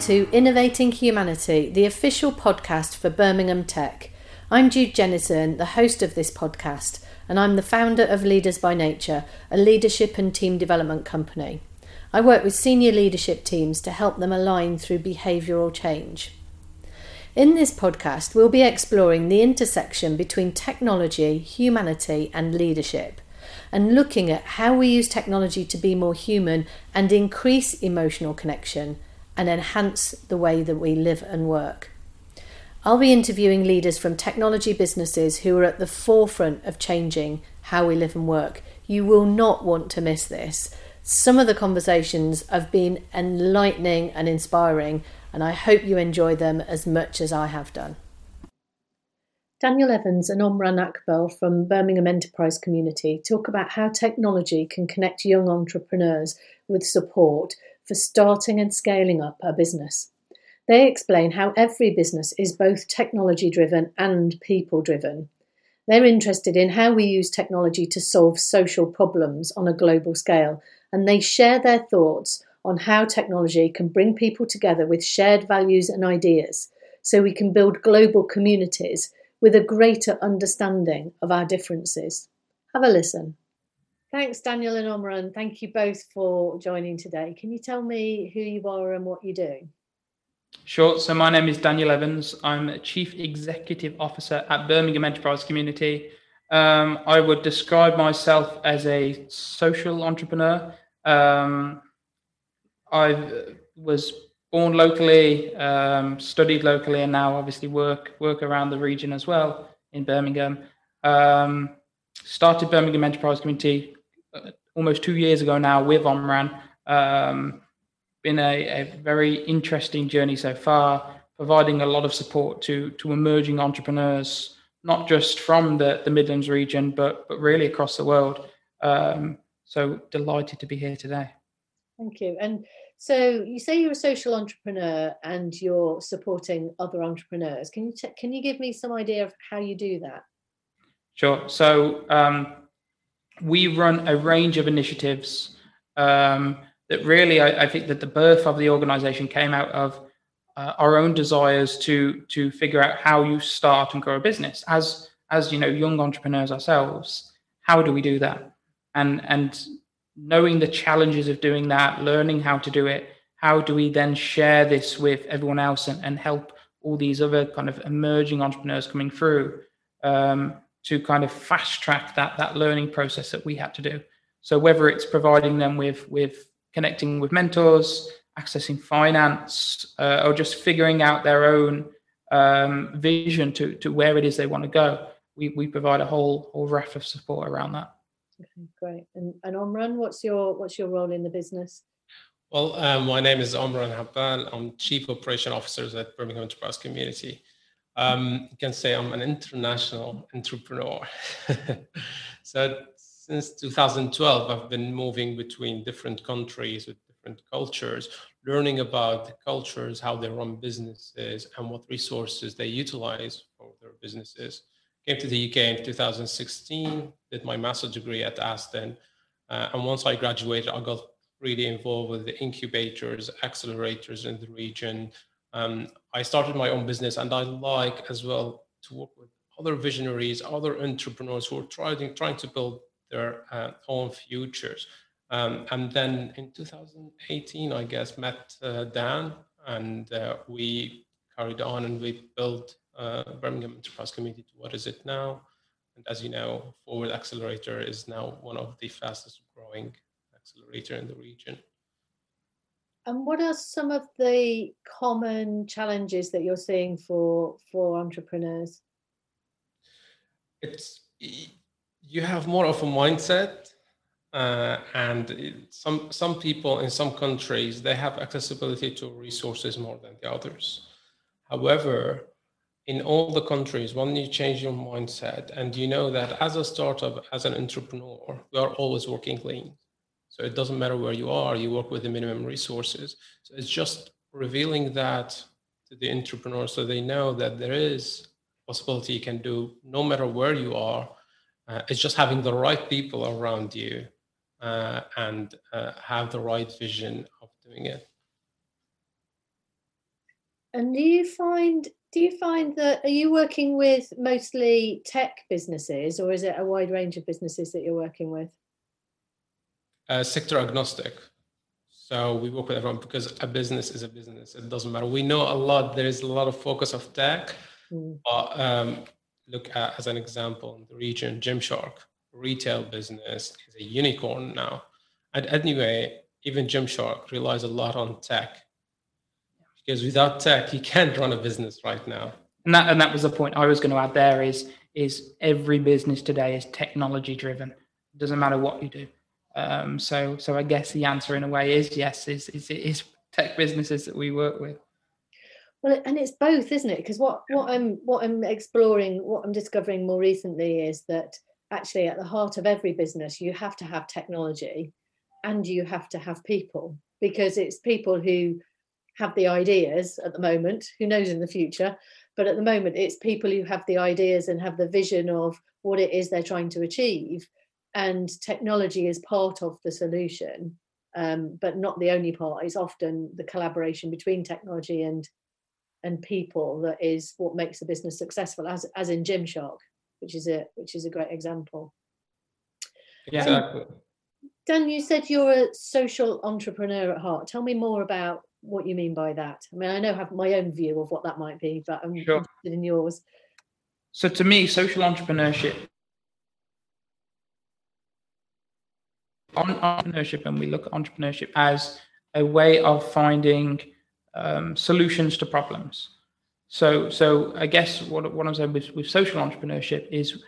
To Innovating Humanity, the official podcast for Birmingham Tech. I'm Jude Jennison, the host of this podcast, and I'm the founder of Leaders by Nature, a leadership and team development company. I work with senior leadership teams to help them align through behavioural change. In this podcast, we'll be exploring the intersection between technology, humanity, and leadership, and looking at how we use technology to be more human and increase emotional connection and enhance the way that we live and work. I'll be interviewing leaders from technology businesses who are at the forefront of changing how we live and work. You will not want to miss this. Some of the conversations have been enlightening and inspiring, and I hope you enjoy them as much as I have done. Daniel Evans and Omran Aqbal from Birmingham Enterprise Community talk about how technology can connect young entrepreneurs with support for starting and scaling up a business. They explain how every business is both technology driven and people driven. They're interested in how we use technology to solve social problems on a global scale, and they share their thoughts on how technology can bring people together with shared values and ideas so we can build global communities with a greater understanding of our differences. Have a listen. Thanks, Daniel and Omran. Thank you both for joining today. Can you tell me who you are and what you do? Sure. So, my name is Daniel Evans. I'm a Chief Executive Officer at Birmingham Enterprise Community. Um, I would describe myself as a social entrepreneur. Um, I was born locally, um, studied locally, and now obviously work work around the region as well in Birmingham. Um, started Birmingham Enterprise Community almost two years ago now with Omran. Um, been a, a, very interesting journey so far, providing a lot of support to to emerging entrepreneurs, not just from the, the Midlands region, but but really across the world. Um, so delighted to be here today. Thank you. And so you say you're a social entrepreneur and you're supporting other entrepreneurs. Can you t- can you give me some idea of how you do that? Sure. So um, we run a range of initiatives um, that really, I, I, think that the birth of the organization came out of uh, our own desires to to figure out how you start and grow a business as as you know young entrepreneurs ourselves. How do we do that? And and knowing the challenges of doing that, learning how to do it. How do we then share this with everyone else and, and help all these other kind of emerging entrepreneurs coming through? Um, to kind of fast track that that learning process that we had to do. So whether it's providing them with with connecting with mentors, accessing finance, uh, or just figuring out their own um, vision to to where it is they want to go, we we provide a whole whole raft of support around that. Okay, great. And and Omran, what's your what's your role in the business? Well, um, my name is Omran Habal. I'm Chief Operation Officer at Birmingham Enterprise Community. Um, you can say I'm an international entrepreneur. so since 2012, I've been moving between different countries with different cultures, learning about the cultures, how they run businesses, and what resources they utilize for their businesses. Came to the UK in 2016, did my master's degree at Aston. Uh, and once I graduated, I got really involved with the incubators, accelerators in the region, um, I started my own business and I like as well to work with other visionaries, other entrepreneurs who are trying, trying to build their uh, own futures. Um, and then in 2018, I guess, met uh, Dan and uh, we carried on and we built uh, Birmingham Enterprise Community to what is it now. And as you know, Forward Accelerator is now one of the fastest growing accelerator in the region. And what are some of the common challenges that you're seeing for for entrepreneurs? It's you have more of a mindset, uh, and some some people in some countries they have accessibility to resources more than the others. However, in all the countries, when you change your mindset and you know that as a startup, as an entrepreneur, we are always working lean. So it doesn't matter where you are, you work with the minimum resources. So it's just revealing that to the entrepreneur so they know that there is possibility you can do no matter where you are. Uh, it's just having the right people around you uh, and uh, have the right vision of doing it. And do you find do you find that are you working with mostly tech businesses or is it a wide range of businesses that you're working with? Uh, sector agnostic. So we work with everyone because a business is a business. It doesn't matter. We know a lot. There is a lot of focus of tech. Mm. But um, look at as an example in the region, Gymshark retail business is a unicorn now. And anyway, even Gymshark relies a lot on tech because without tech, you can't run a business right now. And that and that was the point I was going to add. There is is every business today is technology driven. Doesn't matter what you do. Um, so so I guess the answer in a way is yes. Is is it is tech businesses that we work with. Well, and it's both, isn't it? Because what what I'm what I'm exploring, what I'm discovering more recently is that actually at the heart of every business you have to have technology and you have to have people because it's people who have the ideas at the moment who knows in the future but at the moment it's people who have the ideas and have the vision of what it is they're trying to achieve and technology is part of the solution um, but not the only part it's often the collaboration between technology and and people that is what makes a business successful as as in gymshark which is a which is a great example. Exactly. Um, Dan, you said you're a social entrepreneur at heart. Tell me more about what you mean by that. I mean, I know I have my own view of what that might be, but I'm sure. interested in yours. So, to me, social entrepreneurship on entrepreneurship, and we look at entrepreneurship as a way of finding um, solutions to problems. So, so I guess what, what I'm saying with, with social entrepreneurship is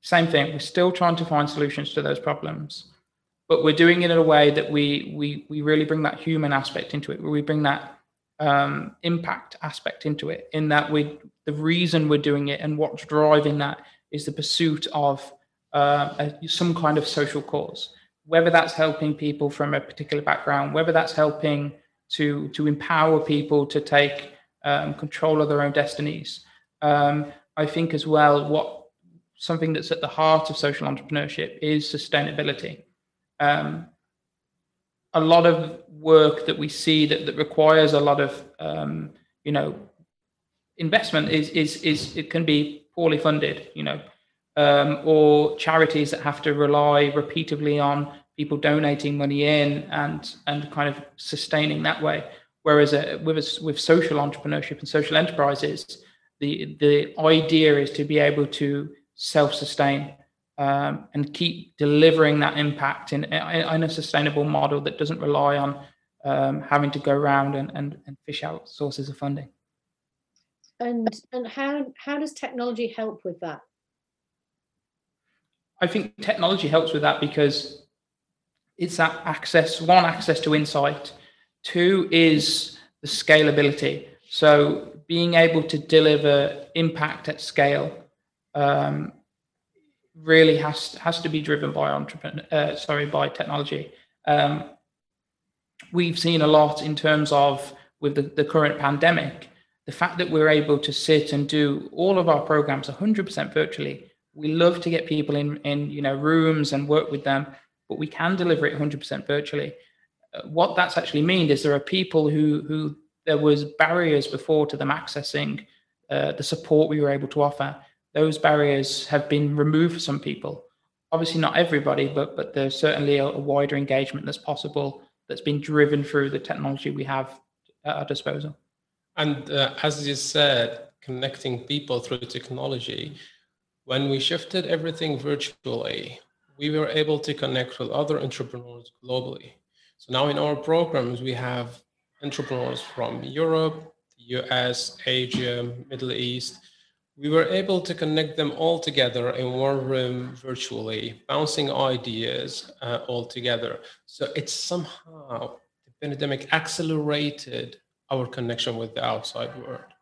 same thing. We're still trying to find solutions to those problems, but we're doing it in a way that we we we really bring that human aspect into it. Where we bring that um, impact aspect into it. In that we the reason we're doing it and what's driving that is the pursuit of uh, a, some kind of social cause. Whether that's helping people from a particular background, whether that's helping to to empower people to take um, control of their own destinies. Um, I think as well, what something that's at the heart of social entrepreneurship is sustainability. Um, a lot of work that we see that, that requires a lot of um, you know investment is is is it can be poorly funded, you know, um, or charities that have to rely repeatedly on people donating money in and and kind of sustaining that way. Whereas uh, with with social entrepreneurship and social enterprises, the the idea is to be able to self sustain um, and keep delivering that impact in, in a sustainable model that doesn't rely on um, having to go around and, and, and fish out sources of funding. And and how how does technology help with that? I think technology helps with that because it's that access one access to insight Two is the scalability. So being able to deliver impact at scale um, really has has to be driven by entrepreneur. Uh, sorry, by technology. Um, we've seen a lot in terms of with the, the current pandemic. The fact that we're able to sit and do all of our programs 100% virtually. We love to get people in in you know rooms and work with them, but we can deliver it 100% virtually what that's actually mean is there are people who who there was barriers before to them accessing uh, the support we were able to offer. Those barriers have been removed for some people. Obviously, not everybody, but but there's certainly a, a wider engagement that's possible that's been driven through the technology we have at our disposal. And uh, as you said, connecting people through technology. When we shifted everything virtually, we were able to connect with other entrepreneurs globally. So now in our programs, we have entrepreneurs from Europe, the US, Asia, Middle East. We were able to connect them all together in one room virtually, bouncing ideas uh, all together. So it's somehow the pandemic accelerated our connection with the outside world.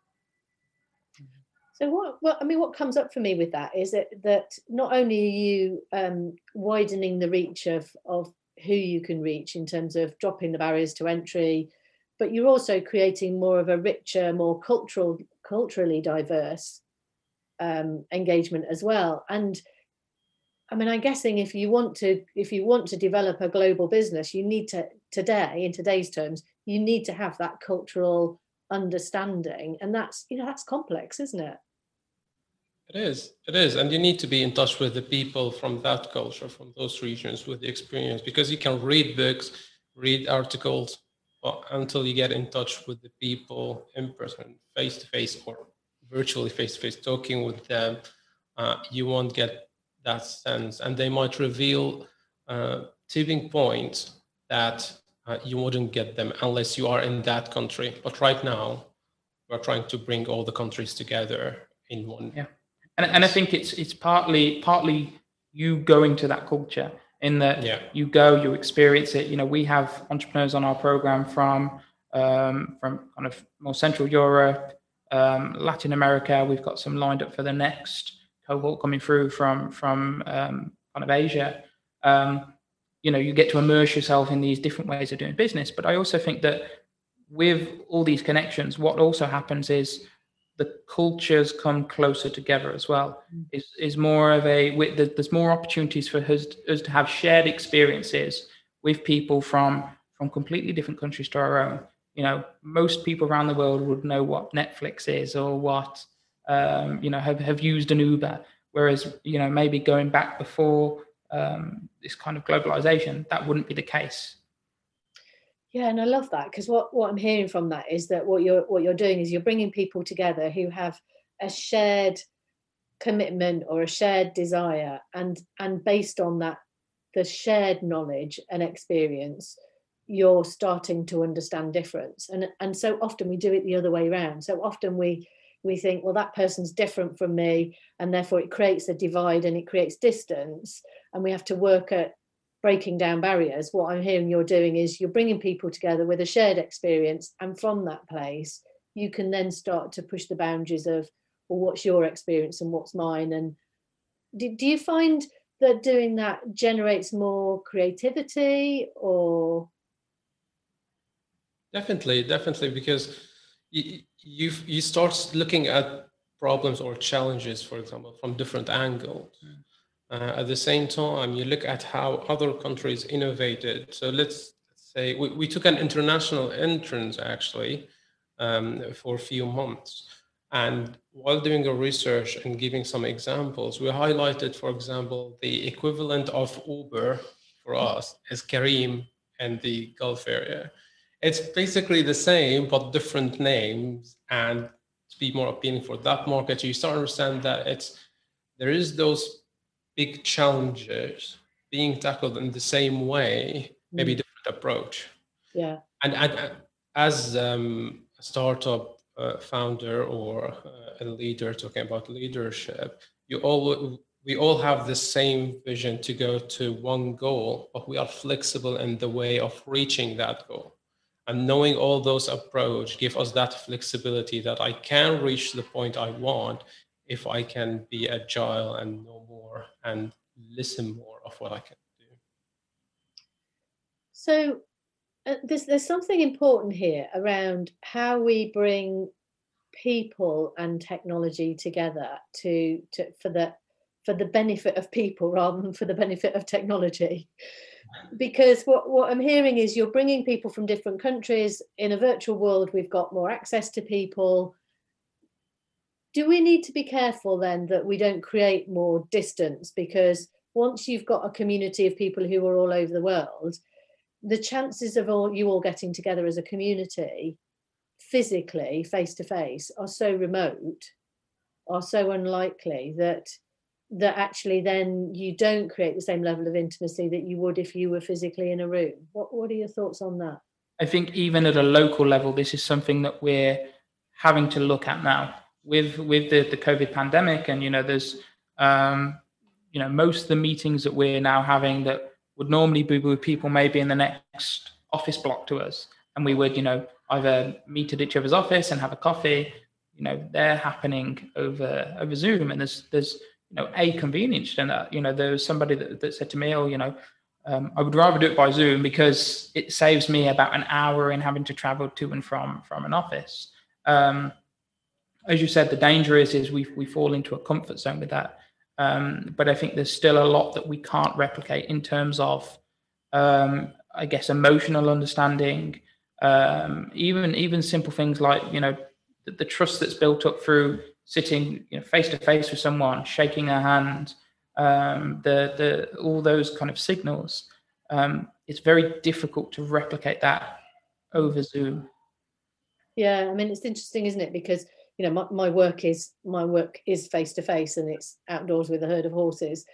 So what, what I mean, what comes up for me with that is that that not only are you um, widening the reach of of who you can reach in terms of dropping the barriers to entry but you're also creating more of a richer more cultural culturally diverse um, engagement as well. And i mean i'm guessing if you want to if you want to develop a global business you need to today in today's terms you need to have that cultural understanding. And that's you know that's complex isn't it it is it is and you need to be in touch with the people from that culture from those regions with the experience because you can read books read articles but until you get in touch with the people in person face to face or virtually face to face talking with them uh, you won't get that sense and they might reveal uh, tipping points that uh, you wouldn't get them unless you are in that country. But right now, we're trying to bring all the countries together in one. Yeah, and and I think it's it's partly partly you going to that culture in that yeah. you go, you experience it. You know, we have entrepreneurs on our program from um, from kind of more Central Europe, um, Latin America. We've got some lined up for the next cohort coming through from from um, kind of Asia. Um, you know you get to immerse yourself in these different ways of doing business but i also think that with all these connections what also happens is the cultures come closer together as well mm. is is more of a there's more opportunities for us, us to have shared experiences with people from from completely different countries to our own you know most people around the world would know what netflix is or what um, you know have, have used an uber whereas you know maybe going back before um, this kind of globalization, that wouldn't be the case. Yeah, and I love that because what, what I'm hearing from that is that what you're what you're doing is you're bringing people together who have a shared commitment or a shared desire, and and based on that, the shared knowledge and experience, you're starting to understand difference. And and so often we do it the other way around. So often we we think, well, that person's different from me, and therefore it creates a divide and it creates distance. And we have to work at breaking down barriers. What I'm hearing you're doing is you're bringing people together with a shared experience, and from that place, you can then start to push the boundaries of, well, what's your experience and what's mine? And do, do you find that doing that generates more creativity or? Definitely, definitely, because you, you you start looking at problems or challenges, for example, from different angles. Mm. Uh, at the same time, you look at how other countries innovated. So let's say we, we took an international entrance actually um, for a few months. And while doing a research and giving some examples, we highlighted, for example, the equivalent of Uber for us is Careem and the Gulf area it's basically the same but different names and to be more appealing for that market you start to understand that it's there is those big challenges being tackled in the same way maybe mm. different approach. Yeah. And, and as um, a startup uh, founder or uh, a leader talking about leadership you all we all have the same vision to go to one goal but we are flexible in the way of reaching that goal. And knowing all those approach give us that flexibility that i can reach the point i want if i can be agile and know more and listen more of what i can do so uh, there's, there's something important here around how we bring people and technology together to, to for the for the benefit of people rather than for the benefit of technology because what, what I'm hearing is you're bringing people from different countries in a virtual world. We've got more access to people. Do we need to be careful then that we don't create more distance? Because once you've got a community of people who are all over the world, the chances of all you all getting together as a community physically face to face are so remote are so unlikely that that actually then you don't create the same level of intimacy that you would if you were physically in a room. What what are your thoughts on that? I think even at a local level, this is something that we're having to look at now with with the, the COVID pandemic, and you know, there's um, you know most of the meetings that we're now having that would normally be with people maybe in the next office block to us, and we would you know either meet at each other's office and have a coffee. You know, they're happening over over Zoom, and there's there's you know a convenience and that you know there was somebody that, that said to me oh you know um, I would rather do it by Zoom because it saves me about an hour in having to travel to and from from an office. Um, as you said, the danger is is we we fall into a comfort zone with that. Um, but I think there's still a lot that we can't replicate in terms of, um, I guess, emotional understanding, Um, even even simple things like you know the, the trust that's built up through sitting you know face to face with someone, shaking their hand, um, the the all those kind of signals. Um, it's very difficult to replicate that over Zoom. Yeah, I mean it's interesting, isn't it? Because you know my, my work is my work is face to face and it's outdoors with a herd of horses,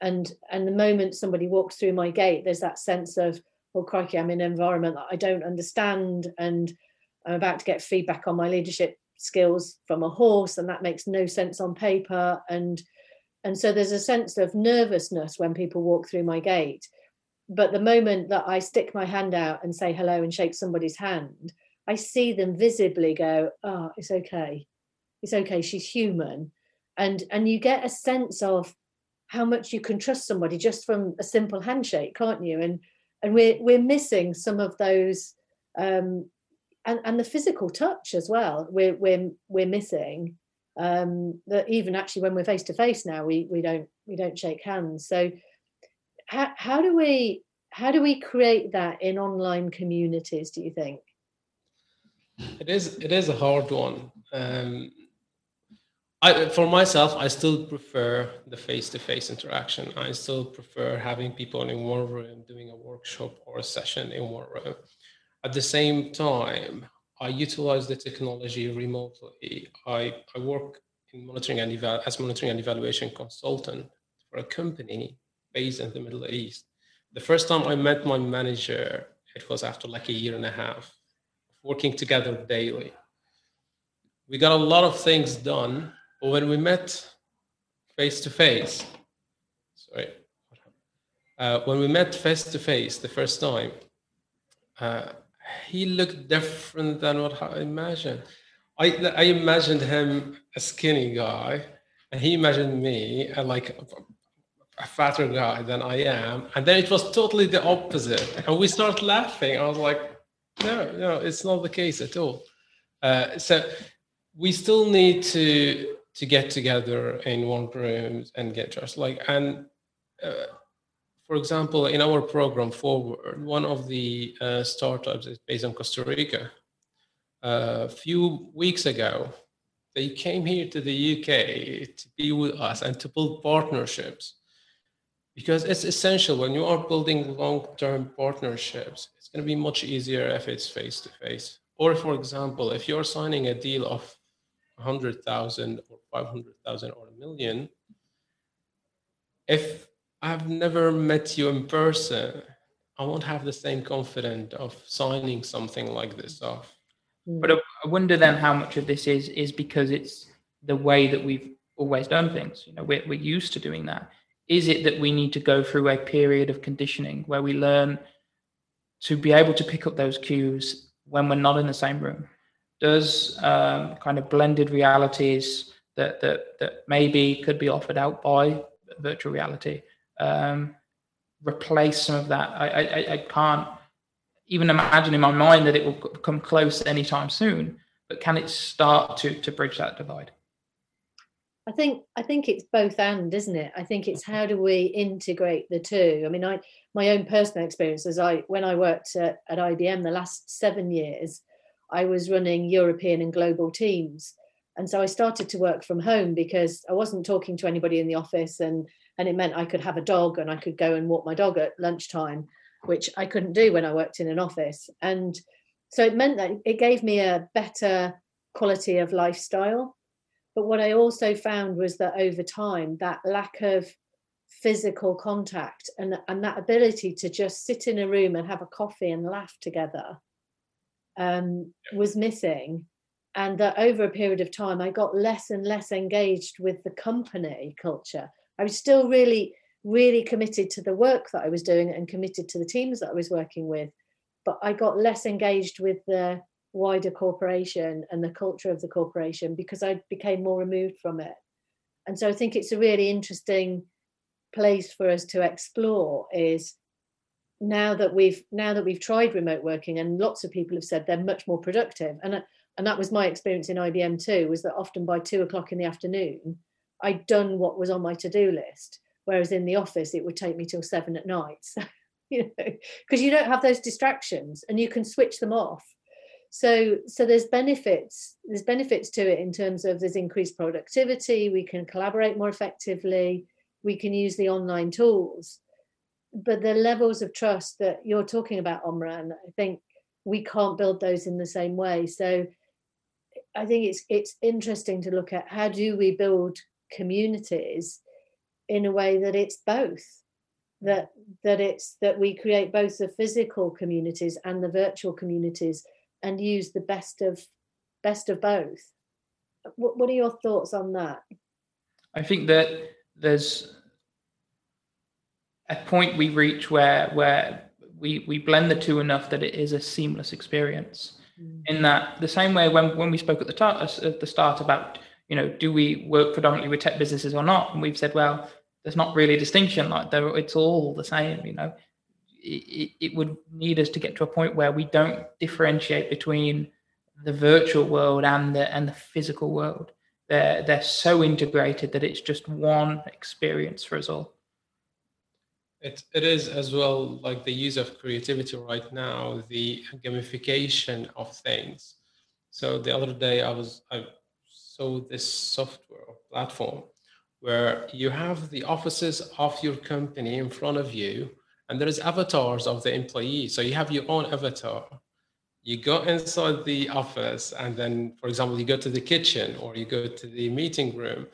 and and the moment somebody walks through my gate, there's that sense of well, crikey, I'm in an environment that I don't understand, and I'm about to get feedback on my leadership skills from a horse, and that makes no sense on paper, and and so there's a sense of nervousness when people walk through my gate. But the moment that I stick my hand out and say hello and shake somebody's hand, I see them visibly go, "Oh, it's okay, it's okay. She's human," and and you get a sense of how much you can trust somebody just from a simple handshake, can't you? And and we're we're missing some of those um, and and the physical touch as well. We're we're we're missing um, that even actually when we're face to face now, we we don't we don't shake hands. So how how do we how do we create that in online communities? Do you think? It is it is a hard one. Um, I, for myself, I still prefer the face-to-face interaction. I still prefer having people in one room doing a workshop or a session in one room. At the same time, I utilize the technology remotely. I, I work in monitoring and eval- as monitoring and evaluation consultant for a company based in the Middle East. The first time I met my manager, it was after like a year and a half, working together daily. We got a lot of things done when we met face to face, sorry, uh, when we met face to face the first time, uh, he looked different than what I imagined. I, I imagined him a skinny guy, and he imagined me uh, like a, fatter guy than I am. And then it was totally the opposite. And we started laughing. I was like, no, no, it's not the case at all. Uh, so we still need to to get together in one room and get dressed. Like and uh, for example in our program forward one of the uh, startups is based in costa rica. Uh, a few weeks ago they came here to the uk to be with us and to build partnerships. Because it's essential when you are building long-term partnerships it's going to be much easier if it's face to face or for example if you're signing a deal of 100,000 or 500,000 or a million, if I've never met you in person, I won't have the same confidence of signing something like this off. But I wonder then how much of this is is because it's the way that we've always done things. You know, we're, we're used to doing that. Is it that we need to go through a period of conditioning where we learn to be able to pick up those cues when we're not in the same room? Does um, kind of blended realities that that that maybe could be offered out by virtual reality um, replace some of that. I, I I can't even imagine in my mind that it will come close anytime soon. But can it start to to bridge that divide? I think I think it's both and, isn't it? I think it's how do we integrate the two. I mean, I my own personal experiences. I when I worked at, at IBM the last seven years, I was running European and global teams. And so I started to work from home because I wasn't talking to anybody in the office and and it meant I could have a dog and I could go and walk my dog at lunchtime, which I couldn't do when I worked in an office. And so it meant that it gave me a better quality of lifestyle. But what I also found was that over time, that lack of physical contact and, and that ability to just sit in a room and have a coffee and laugh together um, was missing. And that over a period of time i got less and less engaged with the company culture. I was still really really committed to the work that i was doing and committed to the teams that i was working with but i got less engaged with the wider corporation and the culture of the corporation because i became more removed from it. And so i think it's a really interesting place for us to explore is now that we've now that we've tried remote working and lots of people have said they're much more productive and and that was my experience in IBM too was that often by two o'clock in the afternoon I'd done what was on my to-do list whereas in the office it would take me till seven at night so, you know because you don't have those distractions and you can switch them off. So so there's benefits there's benefits to it in terms of there's increased productivity we can collaborate more effectively we can use the online tools but the levels of trust that you're talking about omran i think we can't build those in the same way. So i think it's it's interesting to look at how do we build communities in a way that it's both that that it's that we create both the physical communities and the virtual communities and use the best of best of both. What, what are your thoughts on that? I think that there's a point we reach where where we we blend the two enough that it is a seamless experience. Mm. in that the same way when when we spoke at the start at the start about you know do we work predominantly with tech businesses or not? And we've said well there's not really a distinction like there it's all the same you know. It, it would need us to get to a point where we don't differentiate between the virtual world and the and the physical world. They're they're so integrated that it's just one experience for us all it, it is as well like the use of creativity right now the gamification of things. So the other day i was i saw this software or platform where you have the offices of your company in front of you and there is avatars of the employees. So you have your own avatar. You go inside the office and then for example you go to the kitchen or you go to the meeting room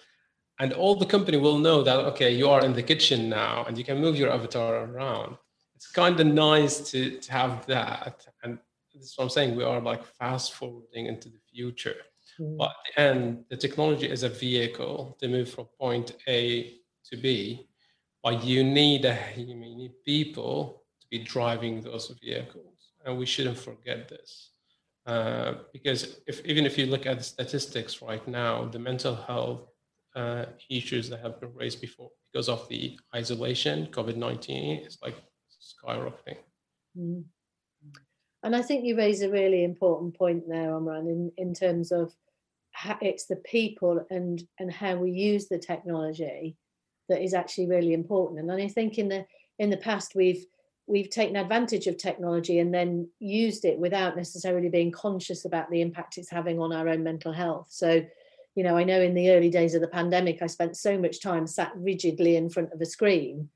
and all the company will know that okay you are in the kitchen now and you can move your avatar around it's kind of nice to, to have that and this is what i'm saying we are like fast forwarding into the future Mm. But and the technology is a vehicle to move from point A to B. But you need a, you need people to be driving those vehicles, and we shouldn't forget this. Uh, because if even if you look at the statistics right now, the mental health uh, issues that have been raised before because of the isolation, COVID nineteen, is like skyrocketing. Mm. And I think you raise a really important point there, Omran, in, in terms of it's the people and and how we use the technology that is actually really important. And I think in the in the past we've we've taken advantage of technology and then used it without necessarily being conscious about the impact it's having on our own mental health. So, you know, I know in the early days of the pandemic, I spent so much time sat rigidly in front of a screen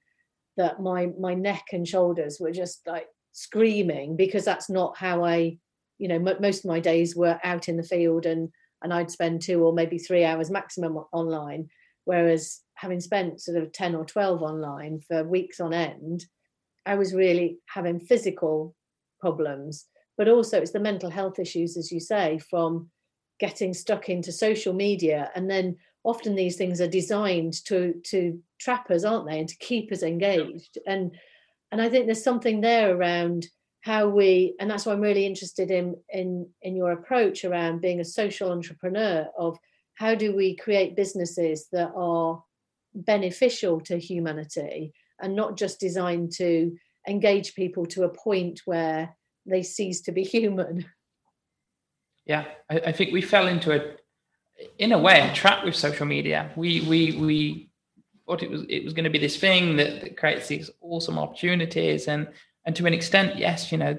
that my my neck and shoulders were just like screaming because that's not how I, you know, m- most of my days were out in the field and and I'd spend two or maybe three hours maximum online. Whereas having spent sort of 10 or 12 online for weeks on end, I was really having physical problems, but also it's the mental health issues, as you say, from getting stuck into social media. And then often these things are designed to to trap us, aren't they? And to keep us engaged. And and I think there's something there around how we and that's why i'm really interested in in in your approach around being a social entrepreneur of how do we create businesses that are beneficial to humanity and not just designed to engage people to a point where they cease to be human yeah i, I think we fell into a in a way a trap with social media we we we thought it was it was going to be this thing that, that creates these awesome opportunities and and to an extent, yes, you know,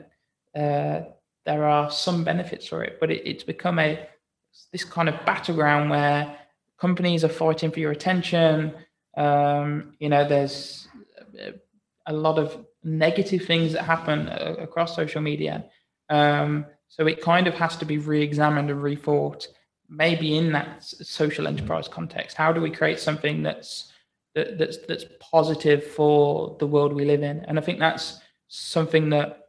uh, there are some benefits for it, but it, it's become a this kind of battleground where companies are fighting for your attention. Um, you know, there's a lot of negative things that happen uh, across social media. Um, so it kind of has to be re-examined and rethought. Maybe in that social mm. enterprise context, how do we create something that's that, that's that's positive for the world we live in? And I think that's something that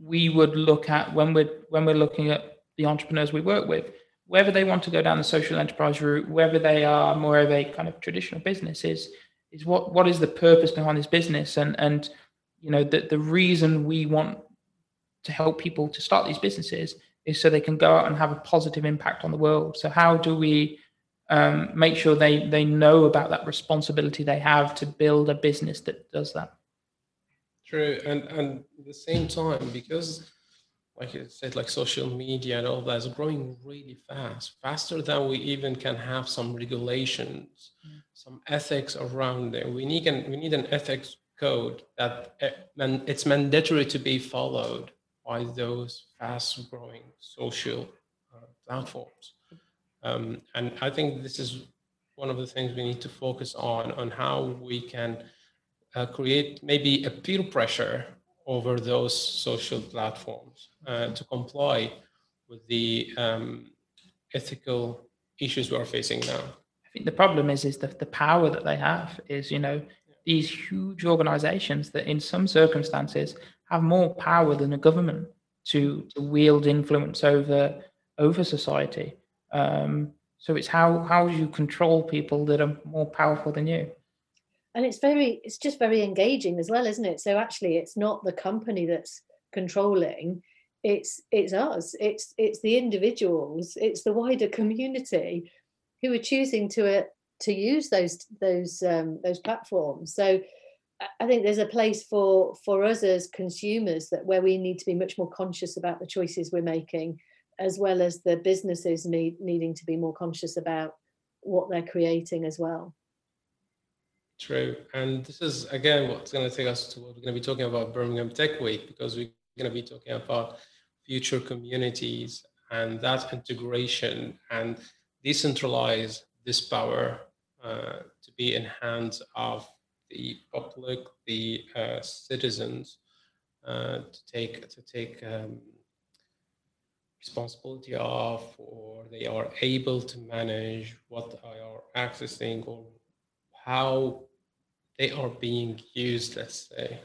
we would look at when we're when we're looking at the entrepreneurs we work with whether they want to go down the social enterprise route whether they are more of a kind of traditional business is is what what is the purpose behind this business and and you know the, the reason we want to help people to start these businesses is so they can go out and have a positive impact on the world so how do we um, make sure they they know about that responsibility they have to build a business that does that True, and and at the same time, because like you said, like social media and all that is growing really fast, faster than we even can have some regulations, mm. some ethics around it. We need an we need an ethics code that and eh, it's mandatory to be followed by those fast growing social uh, platforms. Um, and I think this is one of the things we need to focus on, on how we can uh, create maybe a peer pressure over those social platforms uh, to comply with the um, ethical issues we are facing now. I think the problem is is the, the power that they have is you know these huge organizations that in some circumstances have more power than a government to, to wield influence over over society. Um, so it's how how you control people that are more powerful than you. And it's very it's just very engaging as well, isn't it? So actually it's not the company that's controlling, it's it's us, it's it's the individuals, it's the wider community who are choosing to uh, to use those those um, those platforms. So I think there's a place for for us as consumers that where we need to be much more conscious about the choices we're making, as well as the businesses need needing to be more conscious about what they're creating as well. True, and this is again what's going to take us to what we're going to be talking about Birmingham Tech Week because we're going to be talking about future communities and that integration and decentralize this power uh, to be in hands of the public, the uh, citizens, uh, to take to take um, responsibility of, or they are able to manage what they are accessing or how they are being used. Let's say.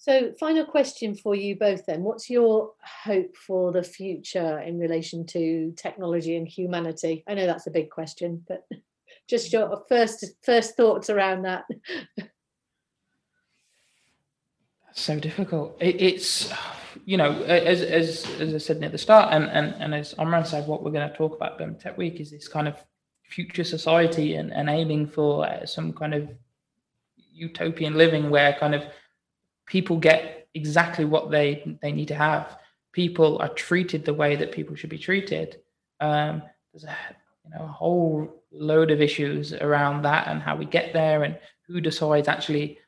So, final question for you both then. What's your hope for the future in relation to technology and humanity? I know that's a big question, but just your first first thoughts around that. So difficult. It, it's you know, as as as I said near the start, and and and as Omran said, what we're going to talk about Birmingham Tech Week is this kind of future society and, and aiming for uh, some kind of utopian living where kind of people get exactly what they they need to have. People are treated the way that people should be treated. Um, there's a you know a whole load of issues around that and how we get there and who decides actually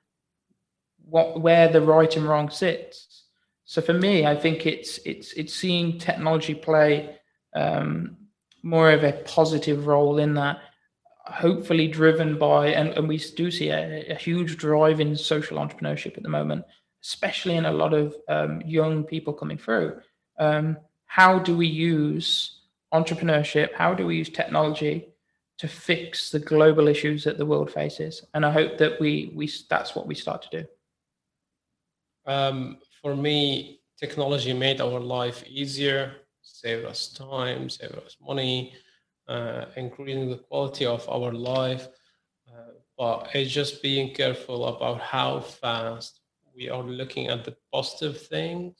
what where the right and wrong sits. So for me, I think it's it's it's seeing technology play um, more of a positive role in that, hopefully driven by and, and we do see a, a huge drive in social entrepreneurship at the moment, especially in a lot of um, young people coming through. Um, how do we use entrepreneurship? How do we use technology to fix the global issues that the world faces. And I hope that we we that's what we start to do. Um, for me, technology made our life easier, saved us time, saved us money, uh, increasing the quality of our life. Uh, but it's just being careful about how fast we are looking at the positive things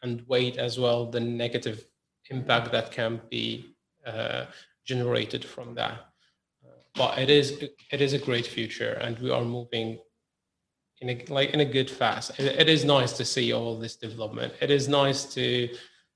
and wait as well the negative impact that can be uh, generated from that. But it is it is a great future, and we are moving in a like in a good fast. it, it is nice to see all this development. It is nice to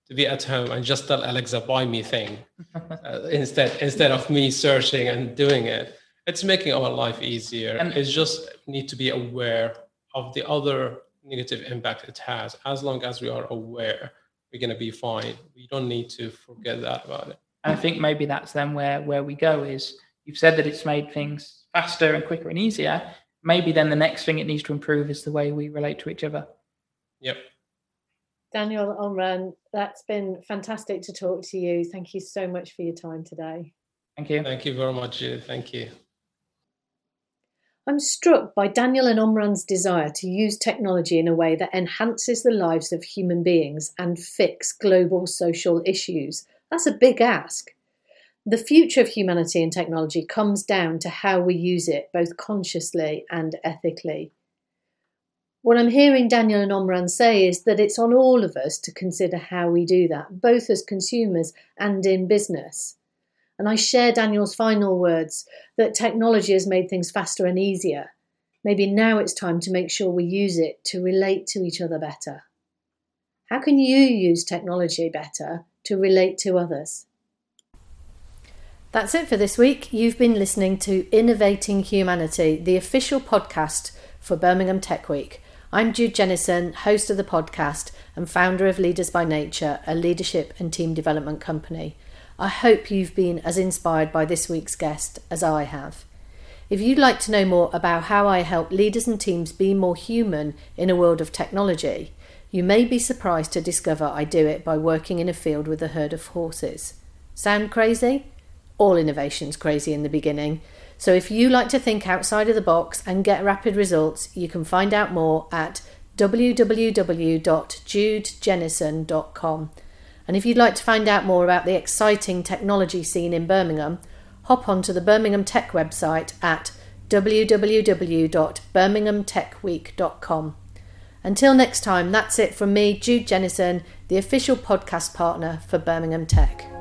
to be at home and just tell Alexa buy me thing uh, instead instead of me searching and doing it. It's making our life easier. And it's just need to be aware of the other negative impact it has. As long as we are aware, we're going to be fine. We don't need to forget that about it. And I think maybe that's then where where we go is you've said that it's made things faster and quicker and easier. Maybe then the next thing it needs to improve is the way we relate to each other. Yep. Daniel Omran, that's been fantastic to talk to you. Thank you so much for your time today. Thank you. Thank you very much. Thank you. I'm struck by Daniel and Omran's desire to use technology in a way that enhances the lives of human beings and fix global social issues that's a big ask. The future of humanity and technology comes down to how we use it, both consciously and ethically. What I'm hearing Daniel and Omran say is that it's on all of us to consider how we do that, both as consumers and in business. And I share Daniel's final words that technology has made things faster and easier. Maybe now it's time to make sure we use it to relate to each other better. How can you use technology better to relate to others. That's it for this week. You've been listening to Innovating Humanity, the official podcast for Birmingham Tech Week. I'm Jude Jennison, host of the podcast and founder of Leaders by Nature, a leadership and team development company. I hope you've been as inspired by this week's guest as I have. If you'd like to know more about how I help leaders and teams be more human in a world of technology, you may be surprised to discover I do it by working in a field with a herd of horses. Sound crazy? All innovation's crazy in the beginning. So if you like to think outside of the box and get rapid results, you can find out more at www.judejennison.com. And if you'd like to find out more about the exciting technology scene in Birmingham, hop onto the Birmingham Tech website at www.birminghamtechweek.com. Until next time, that's it from me, Jude Jennison, the official podcast partner for Birmingham Tech.